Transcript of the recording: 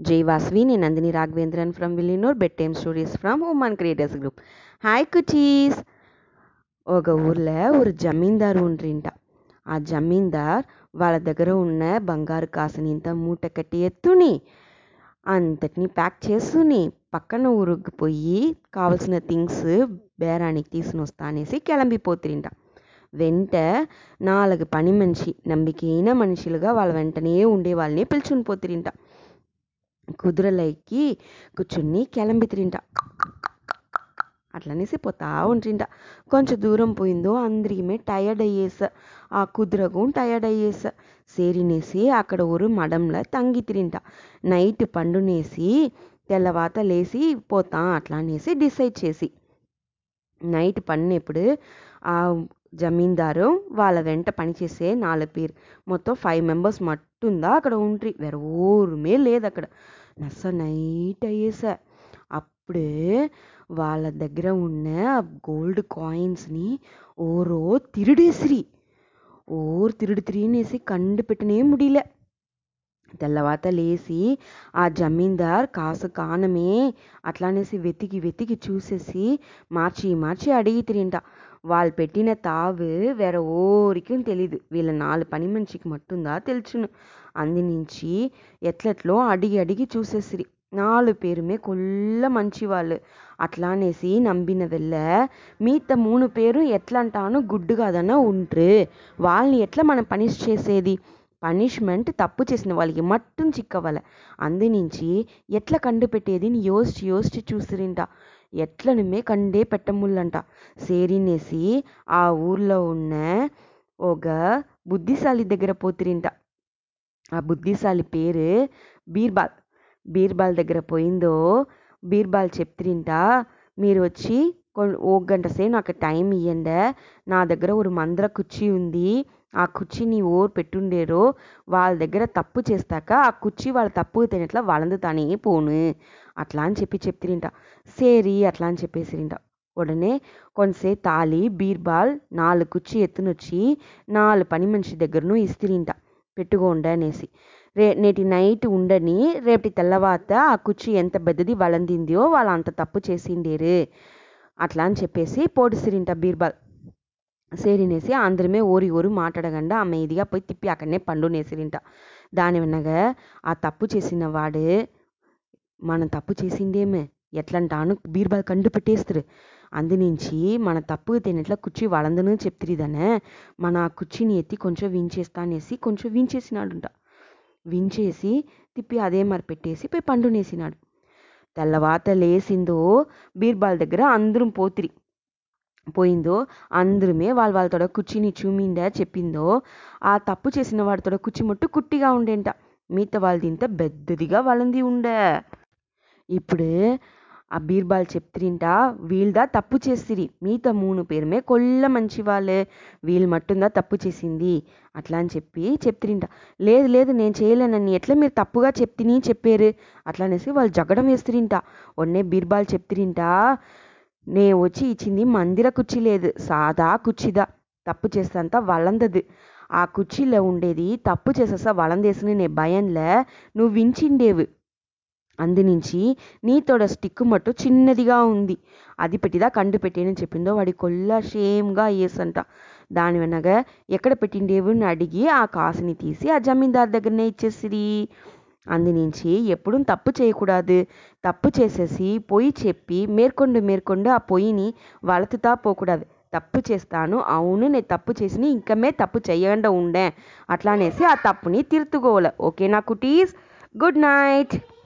జైవాస్వి నేను Nandini Raghavendran from Villianur bedtime stories from women creators group hi குட்டீஸ் ఒక ఊర్లో ఒక జమీందారు ఉండ్రింట. ఆ జమీందార్ వాళ్ళ దగ్గర ఉన్న బంగారు కాసుని ఇంత మూట కట్టి ఎత్తుని అంతటిని ప్యాక్ చేసుని పక్కన ఊరుకు పోయి కావలసిన థింగ్స్ బేరానికి తీసుకుని వస్తా అనేసి కిలంబిపోతుంట వెంట నాలుగు పని మనిషి నమ్మికైన మనుషులుగా వాళ్ళ వెంటనే ఉండే వాళ్ళని పిలుచుని పోతుంట కుదురలెక్కి కూర్చుని కెలంబి తిరింట అట్లనేసి పోతా ఉంట్రింట కొంచెం దూరం పోయిందో అందరికీ టయర్డ్ అయ్యేస. ఆ కుదురகும் టయర్డ్ అయ్యేస. సేరినేసి అక్కడ ఊరు మడంలో తంగి తిరింట నైట్ పండునేసి తెల్లవాత లేసి పోతా అట్లా అనేసి డిసైడ్ చేసి. నైట్ పన్నెప్పుడు జమీందారు వాళ్ళ వెంట పనిచేసే నాలుగు పేరు మొత్తం ఫైవ్ మెంబర్స్ మట్టుందా అక్కడ ఉంట్రి వేరే ఊరుమే లేదు అక్కడ నస నైట్ అయ్యేసా అప్పుడే వాళ్ళ దగ్గర ఉన్న గోల్డ్ కాయిన్స్ని ఓరో తిరుడేసిరి ఓరు తిరుడు తిరిగినేసి కండు పెట్టనే ముడిలే తెల్లవాత లేసి ఆ జమీందార్ కాసు కానమే అట్లానేసి వెతికి వెతికి చూసేసి మార్చి మార్చి అడిగి తిరింట వాళ్ళు పెట్టిన తావు వేరే ఓరికి తెలీదు. వీళ్ళ నాలుగు పని మనిషికి మట్టుందా తెలుసును. అందినుంచి ఎట్లెట్లో అడిగి అడిగి చూసేసిరి. నాలుగు పేరుమే కొల్ల మంచి వాళ్ళు అట్లా అనేసి నమ్మిన వెళ్ళ మిగతా మూడు పేరు ఎట్లంటాను? గుడ్డు కాదన్నా ఉంట్రు. వాళ్ళని ఎట్లా మనం పనిష్ చేసేది? పనిష్మెంట్ తప్పు చేసిన వాళ్ళకి మట్టుం చిక్కవల అందినించి ఎట్ల కండు పెట్టేదిని యోసిచి యోచి చూసిరింట. ఎట్లనుమే కండే పెట్టముల్లంట. సేరినేసి ఆ ఊర్లో ఉన్న ఒక బుద్ధిశాలి దగ్గర పోతిరింట. ఆ బుద్ధిశాలి పేరు బీర్బాల్. బీర్బాల్ దగ్గర పోయిందో బీర్బాల్ చెప్తిరింట మీరు వచ్చి ఒక గంట సేపు నాకు టైం ఇయ్యండి. నా దగ్గర ఒక మంద్ర కుర్చీ ఉంది. ఆ కుర్చీని ఓరు పెట్టుండేరో వాళ్ళ దగ్గర తప్పు చేస్తాక ఆ కుర్చీ వాళ్ళ తప్పు తినట్లా తానే పోను. అట్లా అని చెప్పి చెప్తిరింట. సేరి అట్లా అని చెప్పేసిరింట. ఉడనే కొంతసేపు తాలి బీర్బాల్ నాలుగు కుర్చీ ఎత్తునొచ్చి నాలుగు పని మనిషి దగ్గరను ఇస్తిరింట. పెట్టుకోండి అనేసి. రే నేటి నైట్ ఉండని రేపటి తెల్లవాత ఆ కుర్చీ ఎంత పెద్దది వళందిందో వాళ్ళు అంత తప్పు చేసిండేరు అట్లా అని చెప్పేసి పోటిసిరింట బీర్బాల్. సేరినేసి అందరమే ఓరి ఓరి మాట్లాడకుండా అమ్మేదిగా పోయి తిప్పి అక్కడనే పండునేసిరింట దాని వినగా ఆ తప్పు చేసిన వాడు మనం తప్పు చేసిందేమే ఎట్లంటాను బీర్బాల్ కండు పెట్టేస్తారు. అందునుంచి మన తప్పు తినట్ల కుర్చీ వళందును చెప్తిరిదనే మన ఆ కుర్చీని ఎత్తి కొంచెం వించేస్తా అనేసి కొంచెం వించేసినాడుంట. వించేసి తిప్పి అదే మరి పెట్టేసి పోయి పండునేసినాడు తెల్లవాత లేసిందో బీర్బాల్ దగ్గర అందరం పోతిరి. పోయిందో అందరమే వాళ్ళ వాళ్ళతోడ కుర్చీని చూమిండా చెప్పిందో ఆ తప్పు చేసిన వాడితోడ కుర్చీ మట్టు కుట్టిగా ఉండేంట. మిగతా వాళ్ళది ఇంత పెద్దదిగా వాళ్ళది ఉండే. ఇప్పుడు ఆ బీర్బాల్ చెప్తిరింట వీళ్ళదా తప్పు చేసిరి. మిగతా మూడు పేరుమే కొల్ల మంచి వాళ్ళే వీళ్ళు మట్టుందా తప్పు చేసింది? అట్లా అని చెప్పి చెప్తిరింట. లేదు లేదు నేను చేయలేనని ఎట్లా మీరు తప్పుగా చెప్తిని చెప్పారు? అట్లా అనేసి వాళ్ళు జగడం వేస్తురింట. ఒన్నే బీర్బాల్ చెప్తిరింట నే వచ్చి ఇచ్చింది మందిర కుర్చీ లేదు సాదా కుర్చీదా? తప్పు చేస్తంతా వలందది ఆ కుర్చీలో ఉండేది తప్పు చేసేసా వలందేసిన నే భయంలే నువ్వు వించిండేవు. అందునుంచి నీతోడ స్టిక్ మట్టు చిన్నదిగా ఉంది. అది పెట్టిదా కండు పెట్టేనని చెప్పిందో వాడి కొల్ల షేమ్గా అయ్యేసంట. దాని వెనక ఎక్కడ పెట్టిండేవు అని అడిగి ఆ కాసుని తీసి ఆ జమీందార్ దగ్గరనే ఇచ్చేసిరి. అందునుంచి ఎప్పుడు తప్పు చేయకూడదు. తప్పు చేసేసి పొయ్యి చెప్పి మేర్కొండు మేర్కొండు ఆ పొయ్యిని వలతుతా పోకూడదు. తప్పు చేస్తాను. అవును నేను తప్పు చేసిన ఇంకమే తప్పు చేయకుండా ఉండే. అట్లా అనేసి ఆ తప్పుని తిరుతుకోవాలి ఓకేనా కుటీస్? Good night.